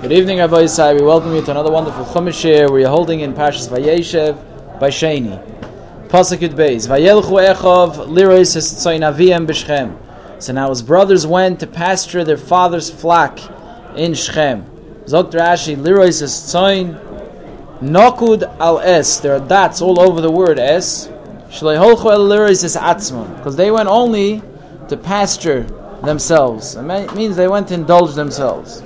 Good evening, Rabbi Yisai. We welcome you to another wonderful Chumash here. We are holding in Parshas Vayeshev by Sheni. Pasuk Yud Beis. Vayelchu Echov lirois hestzoin aviem b'Shchem. So now his brothers went to pasture their father's flock in Shechem. Zok Rashi lirois hestzoin nokud al es. There are dots all over the word es. Shlei holchu el lirois es atzmon. Because they went only to pasture themselves. It means they went to indulge themselves.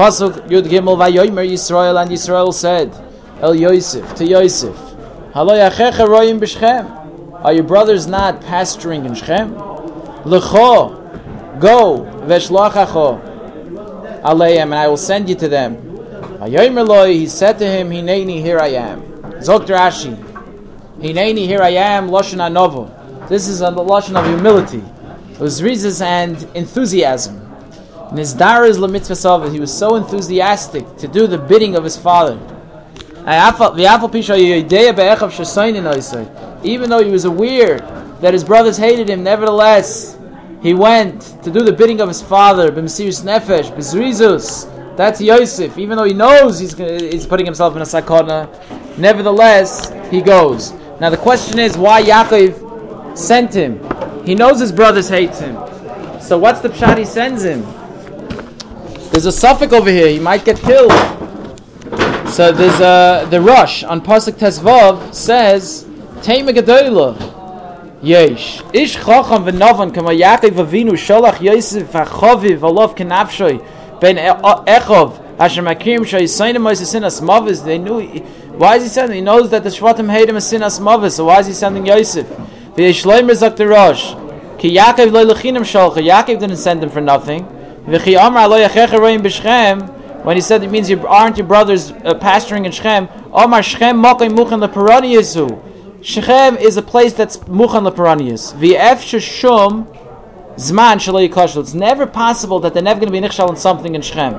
Pasuk Yud Gimel Vayomer Yisrael and Yisrael said, El Yosef to Yosef, Halo yachecha royim b'Shchem. Are your brothers not pasturing in Shechem? Lecho, go veshlachacho aleim, and I will send you to them. Vayomer loy, he said to him, Hineni, here I am. Zok Rashi, Hineni, here I am. Lashon Anovo. This is a lashon of humility. It was reasons and enthusiasm. Nizdar is lemitzvah He was so enthusiastic to do the bidding of his father. Even though he was aware that his brothers hated him, nevertheless, he went to do the bidding of his father. Nefesh. That's Yosef. Even though he knows he's, he's putting himself in a sakona, nevertheless, he goes. Now the question is, why Yaakov sent him? He knows his brothers hate him. So what's the pshat he sends him? There's a suffix over here. He might get killed. So there's a the rush on pasuk tesvav says Tema Gedola. Yesh. Ish chacham v'navan kama Yaakov Avinu sholach Yosef v'chaviv alav kenafshoy ben echov asher makim shayisayim sinas mavis. They knew. Why is he sending? He knows that the Shvatim hate him as sinas mavis. So why is he sending Yosef? V'yesh loimer zak the rush. Ki Yaakov lo lechinam sholcha. Yaakov didn't send him for nothing. When he said it means you aren't your brothers uh, pasturing in Shechem, Omar Shechem Mokai Muchan Leperaniyasu. Shechem is a place that's Muchan Leperanias. V'ef Sheshum Zman Shalei Yikoshel. It's never possible that they're never going to be nichshal in something in Shechem.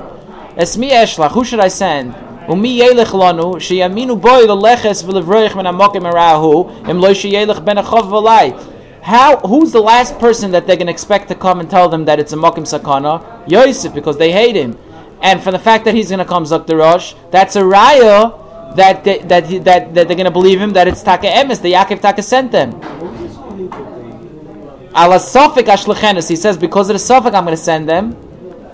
Esmi Eshlach, who should I send? Umi yelech lanu sheyaminu boy leleches v'levroich min amokim erahu im lo sheyelech ben achov v'lai. How? Who's the last person that going to expect to come and tell them that it's a mokim sakana? Yosef, because they hate him, and for the fact that he's going to come zok rosh, that's a raya that they, that, that, that they're going to believe him that it's taka emes, the Yaakov taka sent them. Ala sofik he says because of the sofik I'm going to send them.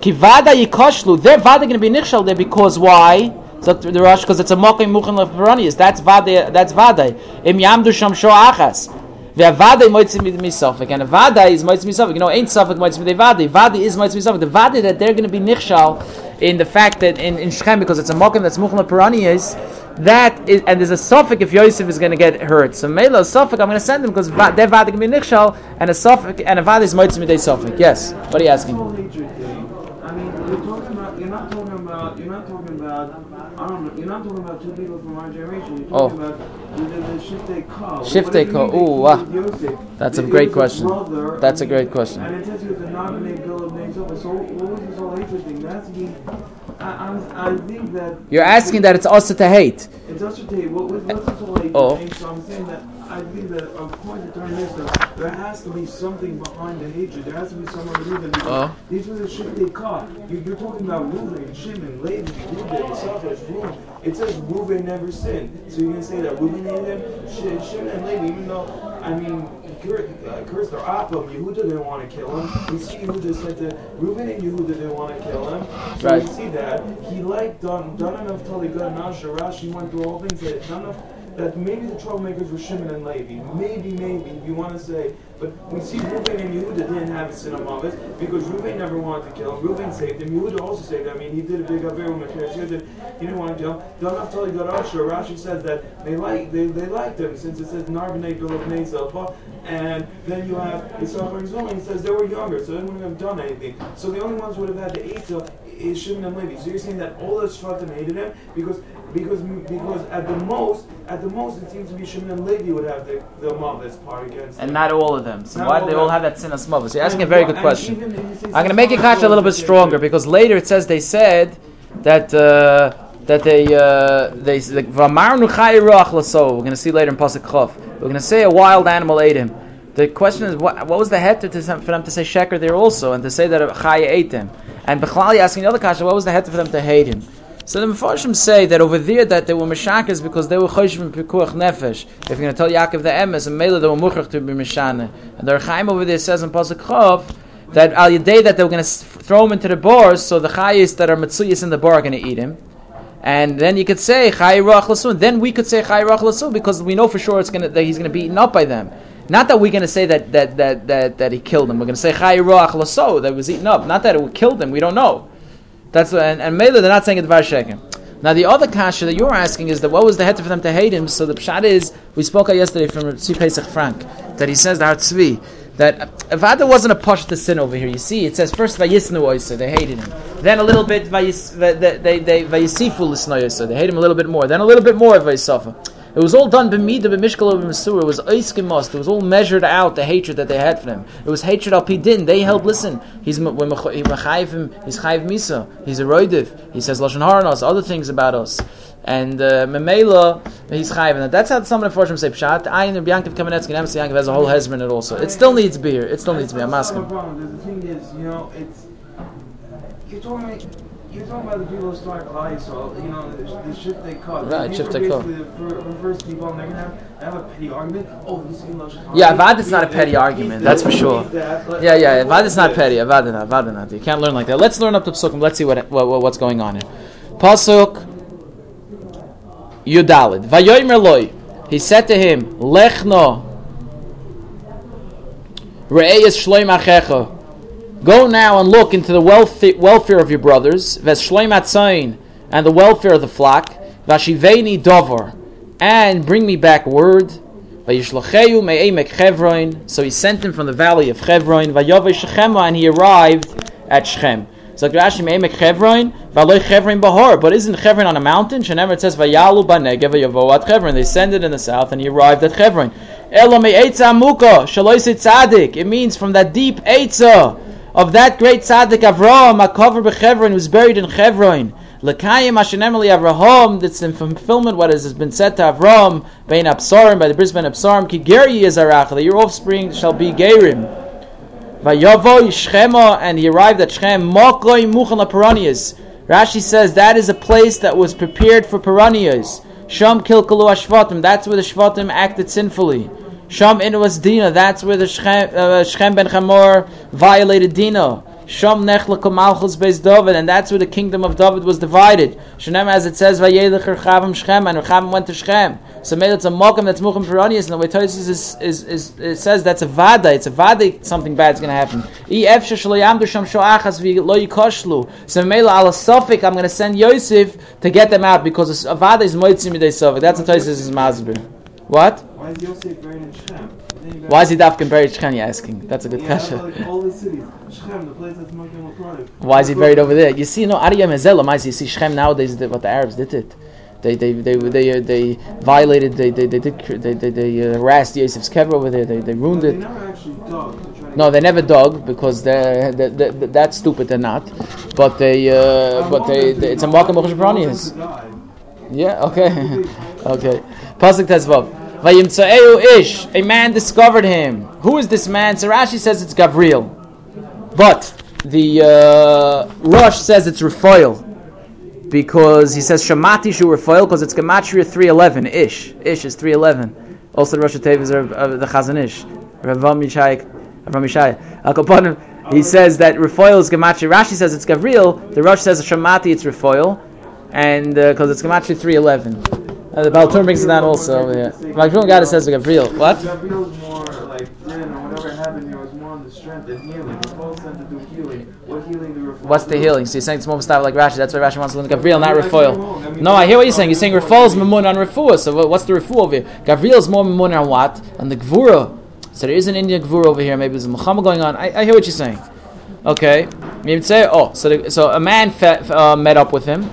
Kivada yikoshlu, they're vada going to be nichshal there because why? The rosh because it's a mokim muchan lefranias. That's vada. That's vada. Im yamdu sham achas. Ve'avada moitzim misafik, and a vada is moitzim misafik. You know, ain't safik moitzim the vada. Vada is moitzim misafik. The vada that they're going to be nichshal in the fact that in, in Shechem because it's a mokim that's muchla is that is, and there's a suffix if Yosef is going to get hurt. So Mela suffix I'm going to send them because va, their vada can be nichshal and a suffix and a vada is moitzim midei suffix. Yes. What are you asking? I mean, you're talking about. You're not talking about. You're not talking about. I don't know. You're not talking about two people from our generation. You're talking oh. about Shiftei Kol. Ooh, wow. That's a great question. That's a great question. And it tells you the nominate bill of names over. So what was this whole hatred thing? That's the. I, I, think that. You're asking that it's also to hate. It's also to hate. What, what's this whole oh. So I'm saying that I think that a point to that there has to be something behind the hatred. There has to be someone Reuben. Oh. Uh-huh. These were the shit they caught. You, are talking about Reuben, Shimon, Levi, Reuben, Selfish, Reuben. It says Reuben never sinned. So you're going to say that Reuben hated him? Shimon and Levi, even though, I mean, uh, cursed or Akum, Yehuda didn't want to kill him. We see Yehuda said that Reuben and Yehuda didn't want to kill him. So right. we see that. He liked done, done enough Tali good enough. Sharash, went through all things that none of that maybe the troublemakers were Shimon and Levi. Maybe, maybe, if you want to say. But we see Reuven and Yehuda didn't have a sin of Mavis because Reuven never wanted to kill him. Reuven saved him. Yehuda also saved him. I mean, he did a big Aver with He didn't want to kill him. Don't have to got Asher. Rashi says that they like they, they liked him since it says Narbanei Bilabnei Zelfa. And then you have Yisrael and Zoma. He says they were younger, so they wouldn't have done anything. So the only ones would have had the Eitzah is Shimon and Levi. So you're saying that all the Shvatim hated him because because because at the most at the most it seems to be Shimon and Levi would have the the Mavis part against and them. not all of them. So not why do they all have that sin of Mavis? You're asking a very good question. I'm going to make it catch a little bit stronger because later it says they said that. Uh, that they uh, they like, so We're going to see later in pasuk. We're going to say a wild animal ate him. The question is, what, what was the heter to for them to say sheker there also, and to say that a Chaya ate him? And Bechlali asking the other kasha, what was the heter for them to hate him? So the Mefarshim say that over there that they were Meshakas because they were Choshim Pekuach Nefesh. If you're going to tell Yaakov the Emes, and Mela they were Muchach to be Meshane. And the Rechaim over there says in Pasuk Chov, that al yaday that they were going to throw him into the bars, so the chayis that are mitzuyas in the bar are going to eat him. And then you could say chay lasun. Then we could say chay lasun because we know for sure it's gonna, that he's going to be eaten up by them. Not that we're going to say that, that, that, that, that he killed him. We're going to say Chay Ruach Laso, that was eaten up. Not that it would killed him. We don't know. That's And, and Mela, they're not saying it Var Shekem. Now, the other kasha that you're asking is that what was the head for them to hate him? So the pshat is, we spoke out yesterday from Tzvi Pesach Frank, that he says, the Tzvi, that if Ada wasn't a push to sin over here, you see, it says first Vayisnu Oysa, they hated him. Then a little bit Vayis, they, they, Vayisifu Lisnoysa, they hate him a little bit more. Then a little bit more Vayisafa. It was all done b'mida b'mishkal b'mesura. It was oiskim It was all measured out the hatred that they had for him. It was hatred al pidin. They held. Listen, he's when him. He's chayiv misa. He's a roidiv. He says lashon haranos. Other things about us. And uh, memela, he's chayiv. And that's how some of the fortune say pshat. Ayin and Biancav Kamenetsky and Yankov has a whole in it also. It still needs beer. It still needs beer. I'm asking. The thing is, you know, it's you're you're talking about the people who start high, so you know the, the shift they cut. Right, shift they cut. The first people, and they're gonna have, have a petty argument. Oh, this is Yeah, Avad is not a petty argument. That's for sure. Yeah, yeah, Avad is not petty. Avad not. Avad not. You can't learn like that. Let's learn up to Psukim. Let's see what, what, what's going on here. Pasuk Yudalid. Vayoymer loy. He said to him, Lechno. Re'eyes shloim achecha. Go now and look into the welfare of your brothers, and the welfare of the flock, vashiveni dover, and bring me back word. So he sent him from the valley of Chevron, and he arrived at Shechem. So Rashi me'emek Chevron, v'aloy Chevron bahor. But isn't Chevron on a mountain? Shenemer it says vayalu b'negev v'yavo at Chevron. They send it in the south, and he arrived at Chevron. Elo me'etza muka shaloy tzadik. It means from that deep etza of that great tzaddik Avraham, Akover b'Chevron, who's buried in Chevron. Lekayim Hashanemeli Avraham, that's in fulfillment what has been said to Avraham, Bein Absarim, by the Bris Bein Absarim, Ki Geri Yizarach, that your offspring shall be Gerim. Vayavo Shchema, and he arrived at Shchem, Mokoi Muchan Paranias. Rashi says that is a place that was prepared for Paranias. Sham Kilkalu Ashvatim, that's where the Shvatim acted sinfully. Sham in was Dina. That's where the Shechem, uh, ben Chamor violated Dina. Sham nechlaka malchus beis David, and that's where the kingdom of David was divided. Shenem, as it says, vayelech Rechavim Shechem, and Rechavim went to Shechem. So made it's a mokum that's muchim peronius, and the way Tosis is, is, is, it says that's a vada. It's a vada. Something bad's going to happen. So mela ala sofik. I'm going to send Yosef to get them out because a vada is moitzim midei sofik. That's what Tosis is mazbir. What? Why is Yosef buried in Shechem? Why is he Dafkin buried in Shechem, you're asking? That's a good yeah, question. Like all the cities. Shechem, the place that's Makim Why is he buried over there? You see, no, Arya Mezela, you see Shechem nowadays, what the Arabs did it. They they they they uh, they violated they they they did they they, they uh, harassed Yosef's kever over there. They they ruined it. They never actually dug. No, they never dug because they're, they're, they're, they're that stupid. They're not, but they uh, but they, they it's a mark of Yeah. Okay. okay. Pasuk Tezvav. Vayimtsaeu ish, a man discovered him. Who is this man? So Rashi says it's Gavriel. But the uh, Rush says it's Raphael. Because he says Shamati Shu Raphael because it's Gematria 311. Ish. Ish is 311. Also the Rosh Tevis are uh, the Chazon Ish. Ravam. He says that Raphael is Gematria. Rashi says it's Gavriel. The Rush says Shamati it's Raphael. And because uh, it's Gematria 311. Uh, the Baltur brings it down also. Yeah. Magdul Gada says like Gabriel. What? Gabriel's more like sin or whatever happened here was more on the strength and healing. We're both sent to do healing. What healing do we What's the healing? So you're saying it's more style like Rashi. That's why Rashi wants to learn Gabriel, not Refoil. No, I hear what you're saying. You're saying Refoil's Mamun on Refuah. So what's the Refuah over here? Gabriel's more Mamun on what? On the Gvura. So there is an Indian Gvura over here. Maybe there's a Muhammad going on. I, I hear what you're saying. Okay. You say, oh, so the, so a man fe- uh, met up with him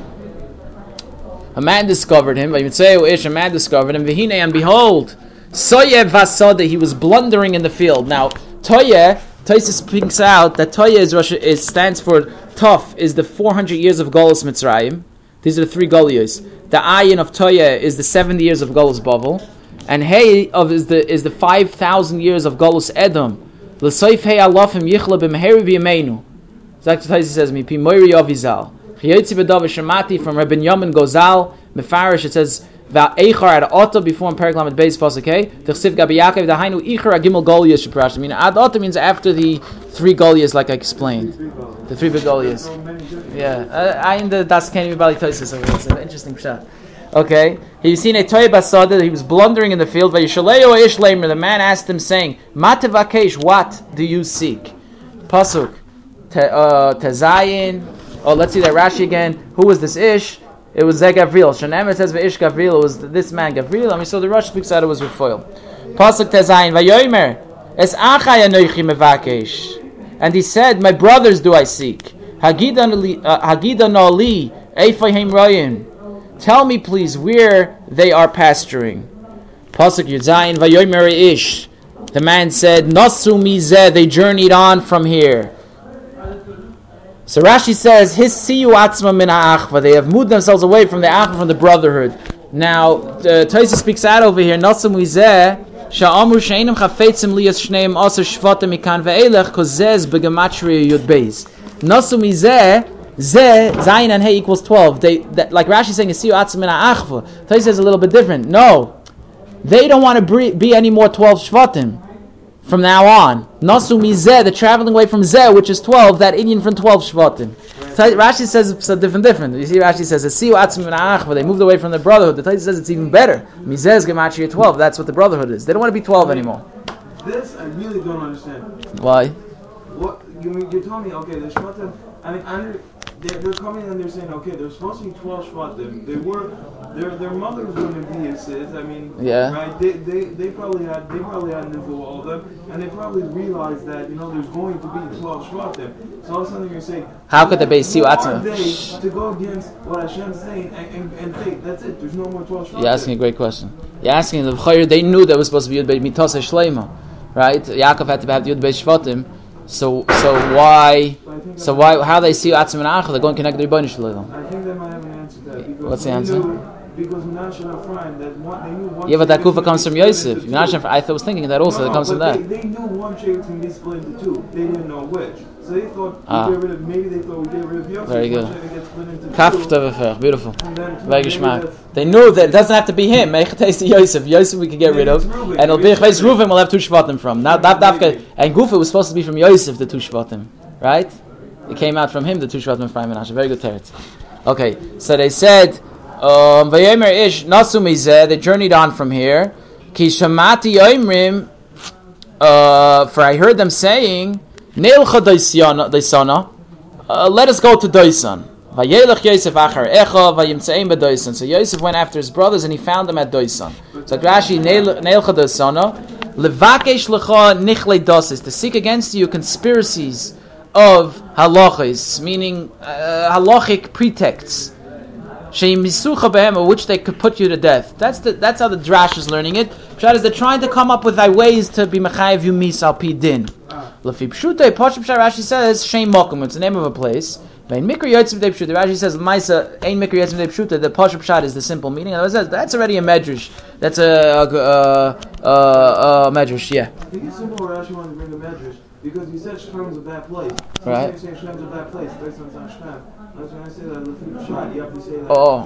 a man discovered him. Oh, a man discovered him. And behold, Soyev Vasada, he was blundering in the field. Now, Toye, Toysis speaks out that Toye is, Russia is stands for tough, is the 400 years of Golos Mitzrayim. These are the three Golios. The ayin of Toye is the 70 years of Golos Bavel. and hey of is the is the five thousand years of Galus Edom. L'soif hey alofim yichla b'meheri b'yameinu. Zak Taisi says mi pi moiri avizal. Chiyotzi b'dav shemati from Rabbi Yamin Gozal mefarish it says Va'echar at Otta before in base pasuk hey. Tichsiv Gabi Yaakov Dahainu Ichar Agimel Goliath Sheparash. I mean ad Otta means after the three Goliaths like I explained. The three big Goliaths. Yeah, uh, I in the Das Keni Bali Tosis over there. It's an interesting shot. Okay, he's seen a toy basada. He was blundering in the field. Vayishaleo ish lamer. The man asked him, saying, "Matevakesh, what do you seek?" Pasuk, te, uh, tezayin. Oh, let's see that Rashi again. Who was this ish? It was Zeh Gavril. Shanem says Va'ish Gavril. It was this man Gavril. I mean, so the Rosh speaks out it was Rafoil. Pasuk tezayin. Vayomer es achai anoichi mevakesh. And he said, "My brothers do I seek." Hagida uh, nali eifahim royin. Tell me, please, where they are pasturing. Pasuk Yudzayin Vayomer Ish. The man said, Nasu mizeh. They journeyed on from here. So Rashi says, His siyu atzma min ha'achva. They have moved themselves away from the achva, from the brotherhood. Now, uh, Taisa speaks out over here. Nasu mizeh. Sha'amru she'enim chafetzim liyas shneim asa shvatim mikan ve'elech kozez begematria yud beis. Nasu mizeh. Ze zayin and hey equals twelve. They that, like Rashi saying siyu atzma min ha'achva. Taisa says a little bit different. No, they don't want to be any more twelve shvatim from now on. Nasu mizeh, the traveling away from zeh, which is 12, that Indian from 12 shvatim. Rashi says it's a different, different. You see, Rashi says, "Siu atzim achva." They moved away from the brotherhood. The Torah says it's even better. Mizeh is gematria 12. That's what the brotherhood is. They don't want to be 12 anymore. This I really don't understand. Why? What you mean? You're telling me, okay, the shvatim. I mean, I under, they're, they're coming and they're saying, okay, there's supposed to be 12 shvatim. They were, their their mothers wouldn't be Yisrael. I mean, Yeah. right? They, they they probably had they probably had nivu all of them, and they probably realized that you know there's going to be 12 shvatim. So all of a sudden you're saying, How could there be siu who are to go against what Hashem's saying and, and, and say that's it? There's no more 12 shvatim. You're asking a great question. You're asking the B'chayr, they knew that was supposed to be Yud Beit Mitos Shleima, right? Yaakov had to have Yud Beit Shvatim. So, so why, But I think so why, how they see Atzim and Achel? They're going to connect the Rebbeinu Shalom. I think they might have an answer to that. What's the answer? Because Menashe and Ephraim, that one, they knew one Yeah, but that kufa comes from can be split Yosef. Menashe. I was thinking that also. No, That comes from that. They, they knew one shade can be split into two. They didn't know which. So they thought Ah. we get rid of, maybe they thought we get rid of Yosef. Very good. shade gets split into Kaf beautiful. Very that's- They knew that it doesn't have to be him. Mechates to Yosef. Yosef we can get rid of, Reuben. and it'll be Maybe it's Chves Reuven. We'll have two shvatim from. Now not Dafka. Maybe. And Gufa was supposed to be from Yosef, the two shvatim, right? It came out from him, the two shvatim from Menashe. Very good teretz. Okay, so they said, um, "Vayemer ish nasu mizeh." They journeyed on from here. Ki shamati yoimrim. Uh, for I heard them saying, "Neilcha daisana." Uh, let us go to Doisan. Vayelech Yosef achar echa vayimtzeim bedoisan. So Yosef went after his brothers and he found them at Doisan. So Rashi neilcha doisana levakesh lecha nichle dosis to seek against you conspiracies of halachas, meaning uh, halachic pretexts. Sheimisucha behem, which they could put you to death. That's the, that's how the drash is learning it. Pshat is they're trying to come up with thy ways to be mechayev you mis al pi din. Lefi pshutei, Pashup Pshat Rashi says Shem Mokum. It's the name of a place. Vein mikra yotzim de pshuta. Rashi says Maisa ein mikra yotzim de pshuta. The Pashup Pshat is the simple meaning. It that's already a medrash. That's a a, a, a, a medrash. Yeah. I think it's simple Rashi wanted to bring a medrash because he said Shechem's of that place. So Right. Saying Shechem's of that place. Daisan's not Shechem. Oh.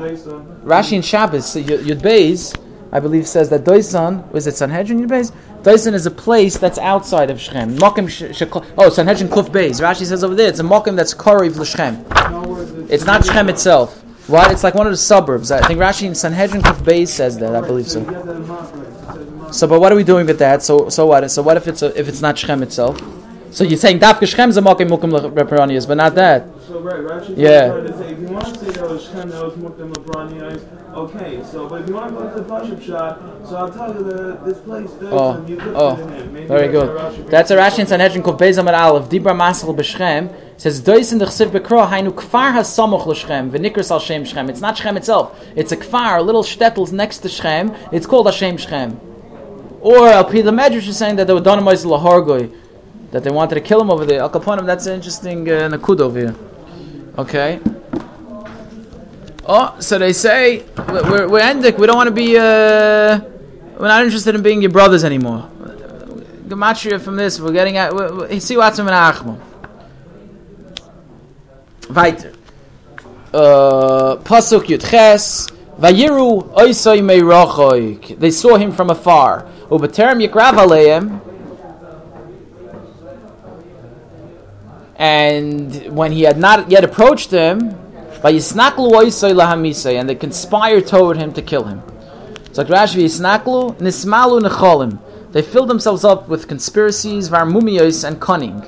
Rashi in Shabbos Yud Yud Beis, I believe, says that Doisan was it Sanhedrin Yud Beis? Doisan is a place that's outside of Shechem. Oh Sanhedrin Kluf Beis. Rashi says over there it's a Mokim that's Koriv l'Shechem. It's, not Shechem itself. What? It's like one of the suburbs. I think Rashi in Sanhedrin Kluf Beis says that. I believe So so. So, but what are we doing with that? So, so what? So, what if it's a, if it's not Shechem itself? So you're saying Dafka Shechem's a Mokim Mukim Reperanias, but not that. So right, Rashi Yeah. to say if you want to say that was Shem, that was Mukdam Lebranites, okay. So, but if you want to go to the Pashup shot, so I'll tell you that this place, there's Oh, some, you could oh, it. Maybe Very good. brings That's a. Rashi in Sanhedrin Kuf Beis Amar Aleph. Dibra Masel b'Shchem says Dois in the Chsiv Bekro Hainu Kfar HaSamoch l'Shchem v'Nikras al Shem Shchem. It's not Shchem itself. It's a Kfar, a little shtetl next to Shchem. It's called Hashem Shchem. Or Al Pi the Medrash is saying that they were Donamais Lahorgoi, that they wanted to kill him over there. Al Kaponim, that's an interesting uh, nakud over here. Okay. Oh, so they say we're we're ending. We don't want to be. Uh, We're not interested in being your brothers anymore. Gematria from this, we're getting at. See what's in Achmo. Weiter. Uh, Pasuk Yudches. Vayiru oisoi meirochoik. They saw him from afar. Ubaterim yikrav aleim. And when he had not yet approached oisoi and they conspired toward him to kill him. So. They filled themselves up with conspiracies, varmumios, and cunning.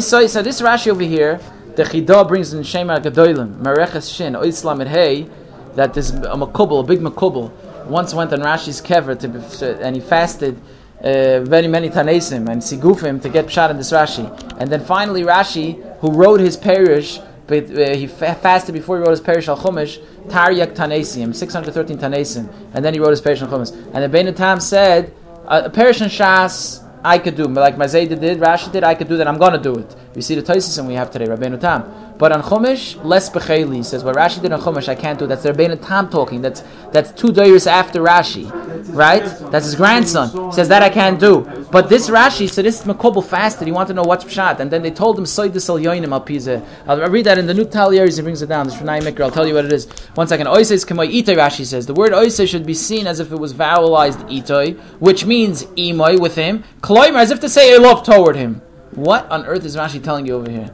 So this Rashi over here, the Chidah brings in Shema Gadolim, Mereches Shin, Oislam Hey, that this a makubal, a big makubal, once went on Rashi's kever to, and he fasted uh, very many tanesim and sigufim to get pshat in this Rashi. And then finally Rashi, who wrote his parish, but uh, he fa- fasted before he wrote his parish al chumash, Taryak Tanesim, 613 Tanesim, and then he wrote his parish al chumash. And the Bein Tam said, uh, a parish and Shas, I could do, like Mazeda did, Rashi did, I could do that, I'm going to do it. We see the Taisis we have today, Rabbeinu Tam. But on Chumash, less Becheli says what Rashi did on Chumash, I can't do. That's the Rabbeinu Tam talking. That's that's two days after Rashi, right? That's his grandson. He says that I can't do. But this Rashi said this Makobel fasted. He wanted to know what's pshat, and then they told him Soy this Yoinim al. I'll read that in the new Talieris. He brings it down. This Shnai Mikra. I'll tell you what it is. One second. Oisei Kamoi Itoi. Rashi says the word Oisei should be seen as if it was vowelized Itoi, which means Imoi with him. Kloimer as if to say I love toward him. What on earth is Rashi telling you over here?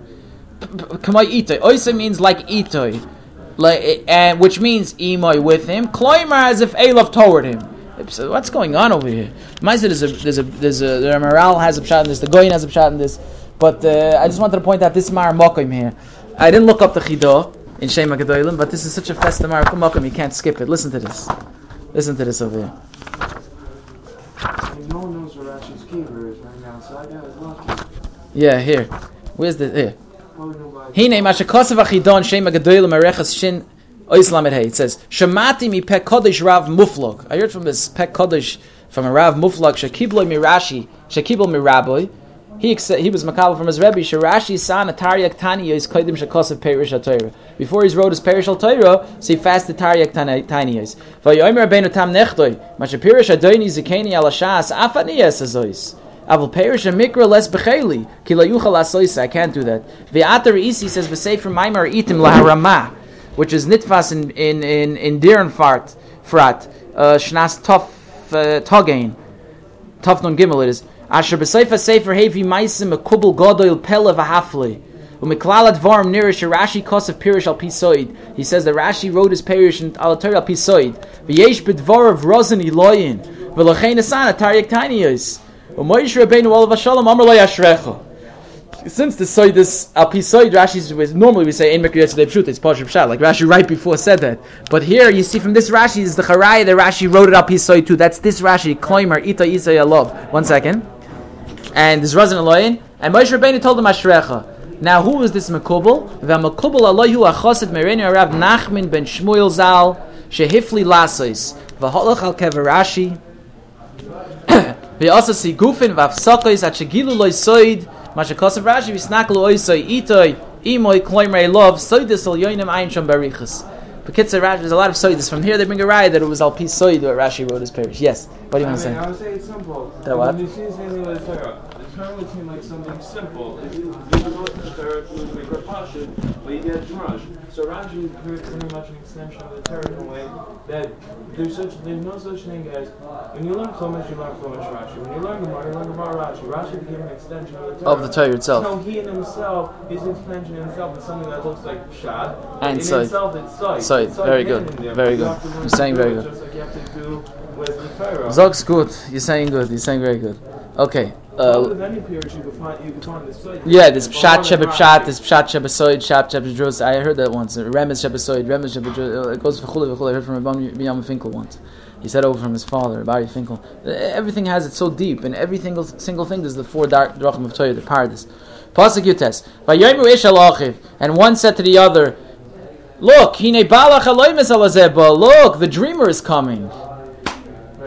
Kamai itoi. Oisa means like itoi, like, and which means imoy with him. Kloimer as if Elov toward him. So what's going on over here? Ma'aseh there's a there's a there's a the Moral has a shot in this. The Goyin has a shot in this. But uh, I just wanted to point out this Mar Mokim here. I didn't look up the Chidah in Shema Gedolim, but this is such a festive Mar Mokim you can't skip it. Listen to this. Listen to this over here. No one knows where Rashi's keeper is right now, so I got lucky. Yeah, here. Where's the here? Hine mashakosav achidon shema gedoyle merechas shin oislam It says Shemati mi pek kodesh rav muflog. I heard from this pek kodesh from a rav muflog shekiblo mirashi shekiblo miraboy. He he was makabel from his rebbe Shirashi san atariyak tani is kodim shakosav perish Torah. Before he wrote his perish Torah, so he fasted tariyak tani is. Vayomer rabbeinu tam nechdoy mashapirish adoini zikeni alashas afani es Avol perish a mikra less becheli ki la yuchal asoisa. I can't do that. Ve'atar isi says v'sefer maimar itim laharama, which is nitfas in in in in diran fart frat uh, shnas tof uh, togain tof non gimel it is asher b'seifa sefer hevi maisim a kubel godoil pele v'hafli. He says that Rashi wrote his pirish in al al pisoid. V'yesh b'dvar of rozen iloyin. V'lochein asana taryak taniyos. Since the soy this al pisoid Rashi normally we say in Mekriyat de Pshut it's Pashup Pshat like Rashi right before said that. But here you see from this Rashi is the Charaya that Rashi wrote it al pisoid too. That's this Rashi Kloimer Ita Isa Yalov. One second. And this Razan Eloyin and Moshe Rabbeinu told him Ashrecha. Now who is this Mekubal the Mekubal Aloyu Achoset Mereni Rav Nachman ben Shmuel Zal Shehifli Lasois V'holach al Kever Rashi we also see gufin v'afsakos at shegilu loy soid mashakosav Rashi v'snaklu oisoi itoy imoy kloimrei love soidis al yoinim ayin shom. Bekitzer Rashi, there's a lot of soidis. From here they bring a raya that it was al pi soid what Rashi wrote his parish. Yes. What do you want to say? I would say it's simple. That what? When you see something like Torah, the Torah would seem like something simple. If you, you go to the make a pasha, but you get drush. So Rashi is pretty much an extension of the Torah in a way that there's such there's no such thing as when you learn Chumash, you learn Chumash Rashi. When you learn Gemara, you learn Gemara Rashi. Rashi became an extension of the Torah. Of the Torah itself. So he in himself, his extension in himself is something that looks like Pshat. And in Soid. itself, it's Soid. Soid. It's Very good. Very good. have to learn You're saying very good. Just like you have to do with the Torah. Zog's good. You're saying good. You're saying very good. Okay. Uh, yeah, this But pshat sheba pshat, this pshat sheba soid, pshat sheba drus. I heard that once. Remes sheba soid, remes sheba drus. It goes for chule v'chule. I heard from Rabbi Biyam Finkel once. He said over from his father, Barry Finkel. Everything has it so deep, and every single single thing is the four dark drachim of Torah, the paradise. Pasuk Yutes. Vayomer ish alachiv, and one said to the other, "Look, hine balach aloymes alazeba. Look, the dreamer is coming."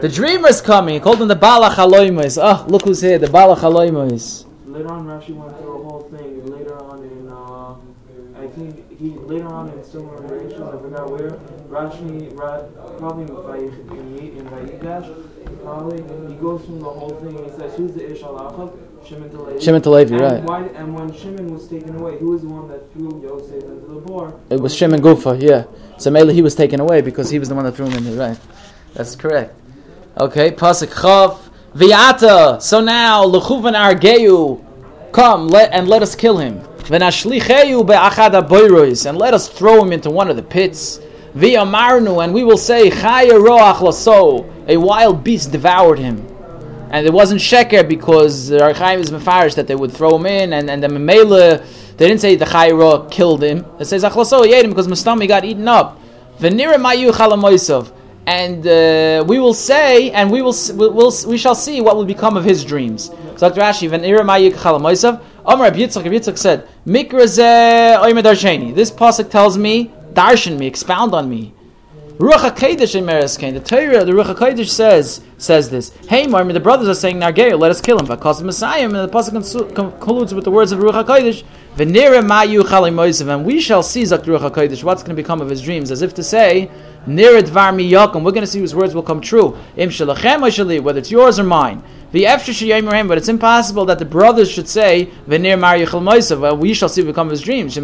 The dreamer is coming. He called him the Balach Aloymes. Ah, look who's here, the Balach Aloymes. Later on, Rashi went through a whole thing. and Later on in, uh, I think he later on in similar narrations, I forgot where. Rashi, Ra, probably in in Yi- in Vayigash, Probably, he goes through the whole thing and he says, who's the Ish al Shimon to Levi. Shimon to Levi, and right. Why, and when Shimon was taken away, who was the one that threw Yosef into the bar? It was Shimon Gufa, yeah. So Mela he was taken away because he was the one that threw him in there, right? That's correct. Okay, Pasuk Chav. Viata. So now, Lechuvan Argeu, come let and let us kill him. Venashlicheyu be'achad aboirois, and let us throw him into one of the pits. V'yamarnu, and we will say, Chaya roach laso, a wild beast devoured him. And it wasn't sheker because the Archaim is mefarish that they would throw him in, and, and the Memela, they didn't say the Chayra killed him. It says Achlaso, he ate him because Mustami got eaten up. V'nira mayu chalamoisov and uh, we will say, and we will, we'll, we'll, we shall see what will become of his dreams. So Dr. Rashi, when Iramayik Chalamoisav, Omar Reb Yitzchak, Yitzchak said, Darsheni. This pasuk tells me, darshan me, expound on me. Ruach HaKadosh in Mereskein. The Torah, the Ruach HaKadosh says, says this. Hey, Marmi, the brothers are saying, Nargeir, let us kill him. The Messiah, and the pasuk concludes with the words of Ruach HaKadosh, V'nire Mayu and we shall see, Zak Ruach HaKadosh, what's going to become of his dreams, as if to say, Nirid varmi yakum. We're going to see whose words will come true. Im shalachem whether it's yours or mine. The but it's impossible that the brothers should say Well, we shall see what become of his dreams. If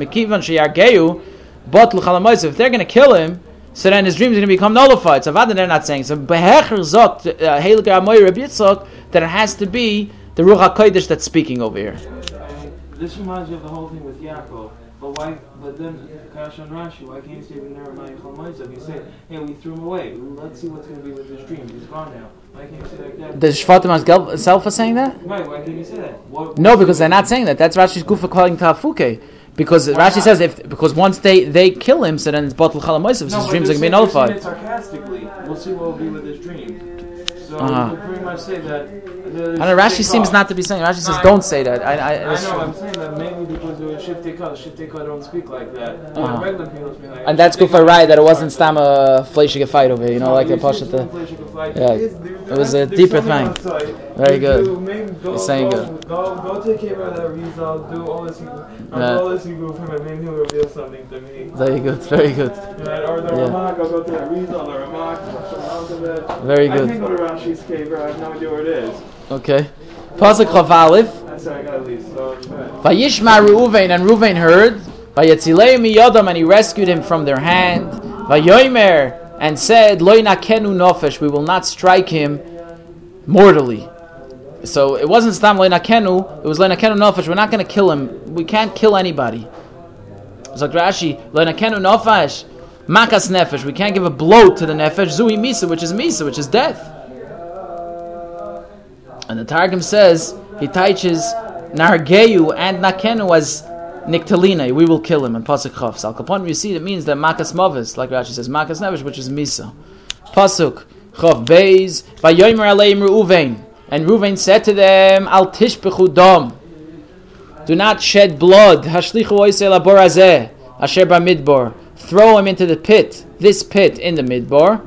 they're going to kill him, so then his dreams are going to become nullified. So Vadan they're not saying. So behecher zot uh, heilig amoy Reb Yitzchak that it has to be the Ruach Hakodesh that's speaking over here. This reminds me of the whole thing with Yaakov. But why? But then Kash and Rashi, why can't you say Neremai Chalmoizav? You say, hey, we threw him away. Let's see what's going to be with his dream. He's gone now. Why can't you say like that? The Shvatim himself is saying that? Right. Why can't you say that? What, no, because they're not saying that. That's Rashi's Gufa calling Tafuke. Because Why Rashi not? says if because once they, they kill him, so then it's Batul Chalamoisav, no, his dreams are going to be nullified. sarcastically. We'll see what will be with his dream. So uh-huh. pretty much say that I know Rashi seems not to be saying. Rashi says, "Don't say that." I, I, I know. I'm saying that mainly because it was. Shiftei Cut don't speak like that. Uh-huh. Speak like And that's good for right that it wasn't Stam a Fleishiga fight over. You know, like a Pashat. Yeah, it was a deeper thing. Very good. You're saying good. Go, go take care of that Rizal. Do all this. Yeah. All this you for him, maybe he'll reveal something to me. Very good. Very good. Right, or the yeah. Ramak. I'll go to that Rizal or Ramak. Very good. I can't go to Rashi's cave. I have no idea where it is. Okay. Pasuk Chav Vayishma Reuven, and Reuven heard. Vayetzilei miyodam, and he rescued him from their hand. Vayomer, and said, Loi nakenu nofesh, we will not strike him mortally. So it wasn't stam Loi nakenu, it was Loi nakenu nofesh, we're not going to kill him. We can't kill anybody. So Rashi, Loi nakenu nofesh, makas nefesh, we can't give a blow to the nefesh, zui misa, which is misa, which is death. And the Targum says he teaches Nargeyu and Nakenu as Niktalina. We will kill him in Pasuk Chav. Al you see it means that Makas Mavis, like Rashi says, Makas Nevish, which is Misa. Pasuk Chav Beis Vayomer Aleim Reuven. And Reuven said to them, Al Tishbechu Dom. Do not shed blood. Hashlichu Oisei Labor Azeh. Asher Midbar. Throw him into the pit. This pit in the Midbar.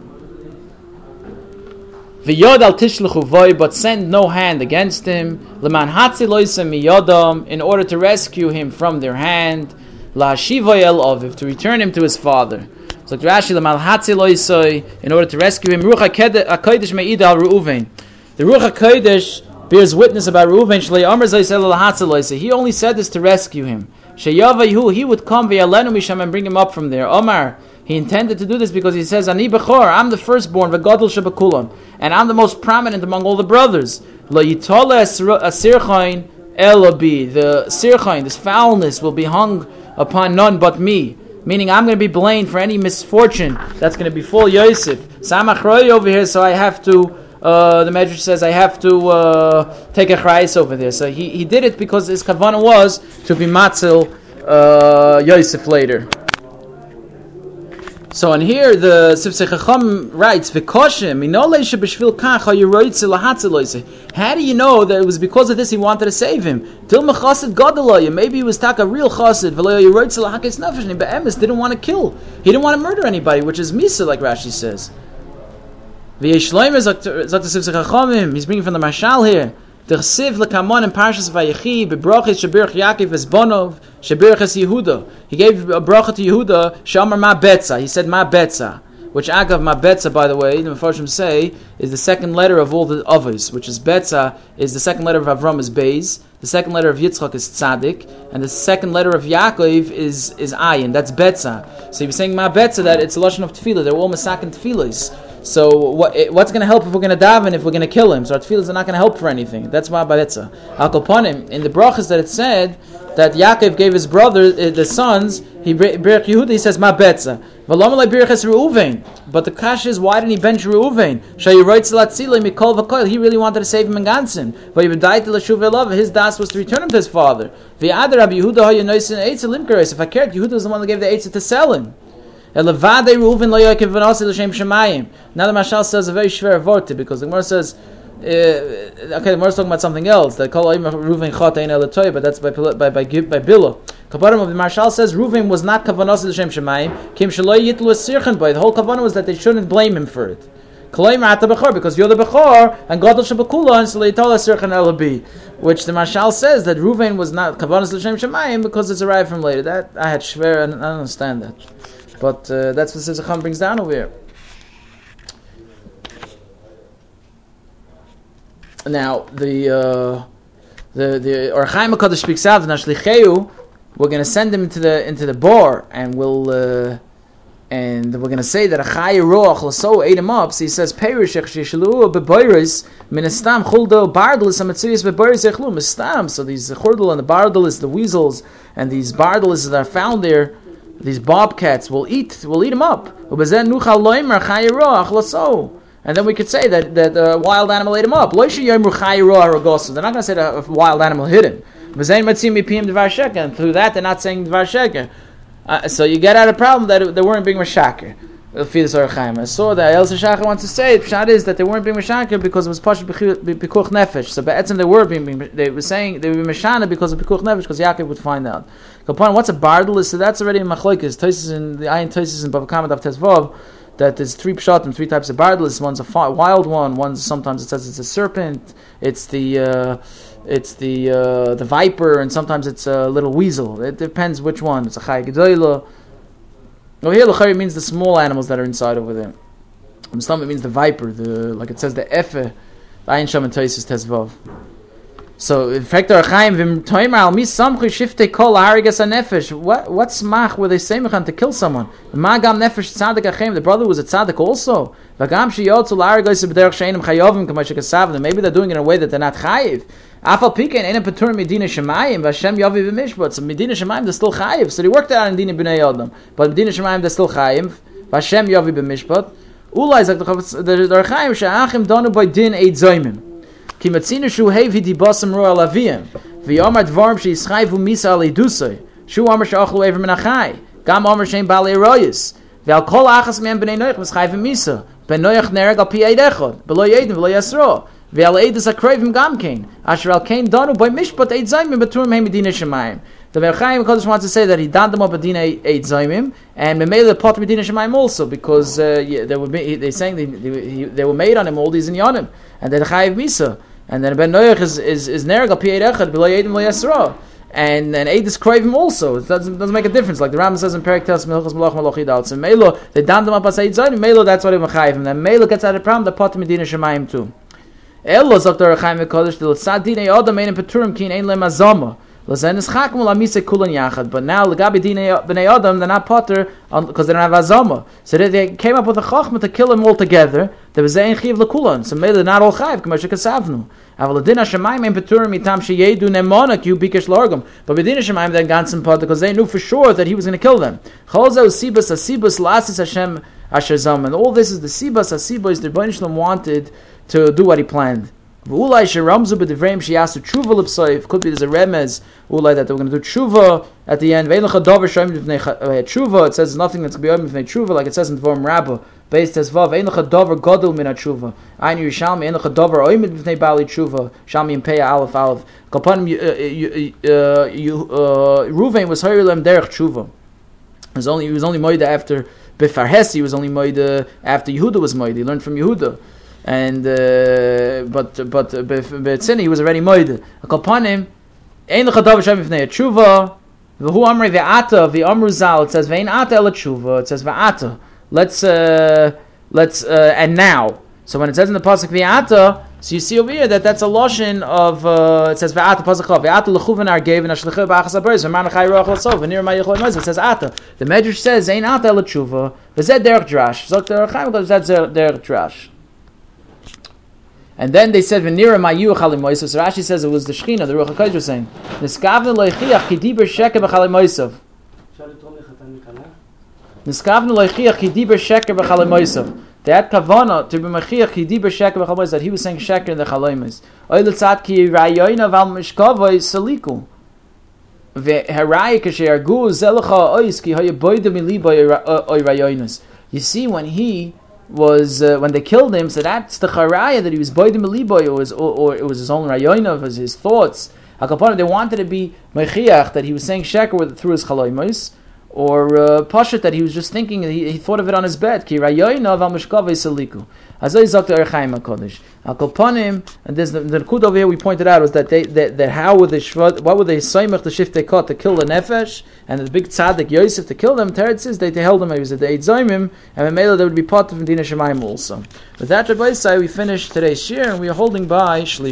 V'yod al tishluchu voy, but send no hand against him. Leman hatzi loisem miyodam, in order to rescue him from their hand. La shivoy el aviv, to return him to his father. So Rashi leman hatzi loisoi, in order to rescue him. Ruach hakodesh me'id al Reuven. The Ruach hakodesh bears witness about Reuven. He only said this to rescue him. He would come and bring him up from there. Omar. He intended to do this because he says, I'm the firstborn, and I'm the most prominent among all the brothers. The Sirchain, this foulness will be hung upon none but me. Meaning, I'm going to be blamed for any misfortune that's going to befall Yosef. Samachroy over here, so I have to. Uh, the Medrash says I have to uh, take a chayes over there. So he, he did it because his kavanah was to be matzil uh, Yosef later. So in here, the Sifsei Chacham writes, "V'koshim b'shvil How do you know that it was because of this he wanted to save him? Maybe he was tak a real chassid. Nefesh. And be'emes didn't want to kill. He didn't want to murder anybody, which is misa, like Rashi says. V'yeshloim zok Sifsei Chachamim. He's bringing from the Mashal here. The Chsiv lekamon in Parshas Vayechi bebrachis shebirch Yaakov esbonov shebirchas Yehuda. He gave a bracha to Yehuda. Ma betza. He said ma betza. which Agav Mabetza, by the way, the Mepharshim say, is the second letter of all the others, which is Betza, is the second letter of Avram is Beis, the second letter of Yitzchak is Tzadik, and the second letter of Yaakov is is Ayin. That's Betza. So you're saying ma betza that it's a lashon of Tefillah. They're all Masakin Tefillahs. So what, what's going to help if we're going to daven if we're going to kill him? So our tefillahs are not going to help for anything. That's why Baretza. Al in the brachas that it said that Yaakov gave his brother uh, the sons. He Berach Yehuda. He says Ma Betza. But the kash is why didn't he bench Reuven? He really wanted to save him in Gansen. But he died to His das was to return him to his father. If I cared, Yehuda was the one that gave the eitzah to sell him. Now the Mashal says a very shver vorte because the Gemara says, uh, okay, the Gemara is talking about something else. That kol Reuven chot ein elatoy, but that's by by by by, Bilo. Kaparim of the Marshal says Reuven was not kavanos l'shem shemayim. Kim shaloi yitlu sirchen by. The whole kavanah was that they shouldn't blame him for it. Because you're the Bechor, and Gadol Shabakula, and so they told us. Which the Marshal says that Reuven was not Kavanas L'Shem Shemayim because it's arrived from later. That I had Shver, and I don't understand that. But uh, that's what Sisacham brings down over here. Now the uh, the the Orchaim Hakadosh speaks out Nashlicheu. We're going to send him into the into the bar, and we'll uh, and we're going to say that a Chay Roach so ate him up. So he says Perish Sheshalu beBoiris Ministam Chuldo Bardalis Amatzuyas beBoiris Echlu Mistam. So these Churdal and the Bardalis, the weasels, and these Bardalis that are found there these bobcats will eat will eat them up. And then we could say that that a wild animal ate him up. They're not going to say that a wild animal hit him. And through that, they're not saying uh, so you get out a problem that they weren't being mashaker. I saw that El Shachar wants to say. Pshat is that they weren't being mishaker because it was pashut bikuch nefesh. So be'etzim they were being, they were saying they were mishana because of bikuch nefesh because Yaakov would find out. Kapon, what's a bardal? So that's already in machlokes. Tosis in the ayin tosis in Bavakamat of Tezvov that there's three pshat three types of bardalis. One's a wild one. One's sometimes it says it's a serpent. It's the uh, it's the uh, the viper, and sometimes it's a little weasel. It depends which one. It's a chay. No, here lechari means the small animals that are inside over there. Some it means the viper, the like it says the efe, ayin sham and tezvav. So in fact, Archaim toimer al mis samchu shifte kol harigas nefesh. What smach were they saying to kill someone? Magam nefesh tzadik achem. The brother was a tzadik also. Vagam shiyotzu larigas b'derech sheinim chayovim k'mashik asav. Maybe they're doing it in a way that they're not chayiv. Afal pikein ena petur medina shemayim v'Hashem yavi v'mishpat. So medina shemayim they're still chayiv. So they worked it out in dina b'nei adam. But medina shemayim they're still chayiv. V'Hashem yavi b'mishpat. Ulai zak the Archaim she'achim donu by din eid zoymim. Ki shu hevi di basam royal avim. Vi amar dvarm she yischayvu misa ali dusay. Shu amar she achlu ever menachai. Gam amar shein bali royis. Vel kol achas mem bnei noach mischayvu misa. Ben noach nereg al pi eid echad. Belo yedin velo yasro. Vel eid is a kravim gam kain. Asher al kain danu by mishpat eid zayim beturim he medina shemayim. The Merchaim Kodesh wants to say that he donned them up Medina eight zaymim, and made the pot Medina Shemaim also because uh, yeah, they were they saying they, they, they, were made on him all these in Yonim, and they're Chayiv Misa. And then Ben Noach is is is nergal pi echad below yedim lo And and Eid is craving also. It doesn't, doesn't make a difference. Like the Rambam says in Perik Tes Melchus Malach Malach Yidal. So Melo they dan them up as Eid Zayin. Melo that's what it mechayiv. And then Melo gets out of the problem. The pot Medina Shemayim too. Elo sagt der Chaim Kodesh the Tzadin Yodam Ein Peturim Kin Ein Lemazama. But now dinei bnei adam they're not potter because they don't have azama. So they, they came up with a chachma to kill them all together. There was ein chiv lekulan. So maybe they're not all chayiv. Nemonak you bikesh largam. But bedin hashemayim then ganzen potter because they knew for sure that he was going to kill them. Zaman. All this is the sibas asibas the Rebbeinu wanted to do what he planned. Ulai sheramzu b'divrei sheyasu tshuva l'psoif. Could be there's a remez ulai that they are going to do tshuva at the end. Ve'elecha dover shoyim b'nei uh, tshuva. It says nothing that's going to be b'nei tshuva, like it says in Dvorim Rabbah. Based as vav ve'elecha dover godel min tshuva. Ainu yishalmi ve'elecha dover oimid b'nei bali tshuva. Shalmi impeya aleph aleph. Kapanim uh, uh, Ruvain was hayrelem derech tshuva. He was only he was only moida after Befarhesi. He was only moida after Yehuda was moida. He learned from Yehuda and uh, but but betzini he was already moed. A kolpanim ein lechadav shem ifnei tshuva. V'hu amrei ve'ata v'amru zal. It says ve'in ata el tshuva. It says ve'ata let's uh, let's uh, and now. So when it says in the pasuk vi'ata, so you see over here that that's a lotion of uh, it says ve'ata pasuk chav ve'ata lechuven ar gave and ashlecha ba'achas aberes v'man chai roach l'sov v'nir ma'yichol ma'ez it says ata. The Medrash says ein ata l'tshuva v'zed derech drash. Zok derech chaim that's derech drash. And then they said v'nira ma'yu chalim moisav. So Rashi says it was the Shechina, the Ruach Hakodesh was saying niskavnu loichiach ki diber sheker b'chalim moisav. Niskavnu loichiach ki diber sheker b'chalim moisav. They kavana to be mechiach ki diber sheker b'chalim moisav that he was saying sheker in the chalimis. Oil tzad ki rayoyna val mishkavoy saliku. Ve'haraya kashe argu zelacha ois ki haya boida miliboy oy rayoynas. You see when he was uh, when they killed him. So that's the charaya that he was boidim eliboy, or, or, or it was his own rayoina, was his thoughts. Hakapana, they wanted to be mechiach that he was saying sheker with, through his chaloimos, or uh, pashat that he was just thinking. He, he thought of it on his bed. Ki. Azay zok the Ohr Hachaim Hakodesh. Hakopanim, and there's the, the kud over here we pointed out was that they that, that how would they what would they saimach the shift they caught to kill the nefesh and the big tzaddik Yosef to kill them. Teretz says they, they held them. He was at the eight zaimim and Mela they would be part of Medina Shemaim also. With that, Rabbi we finished today's shir and we are holding by shlish.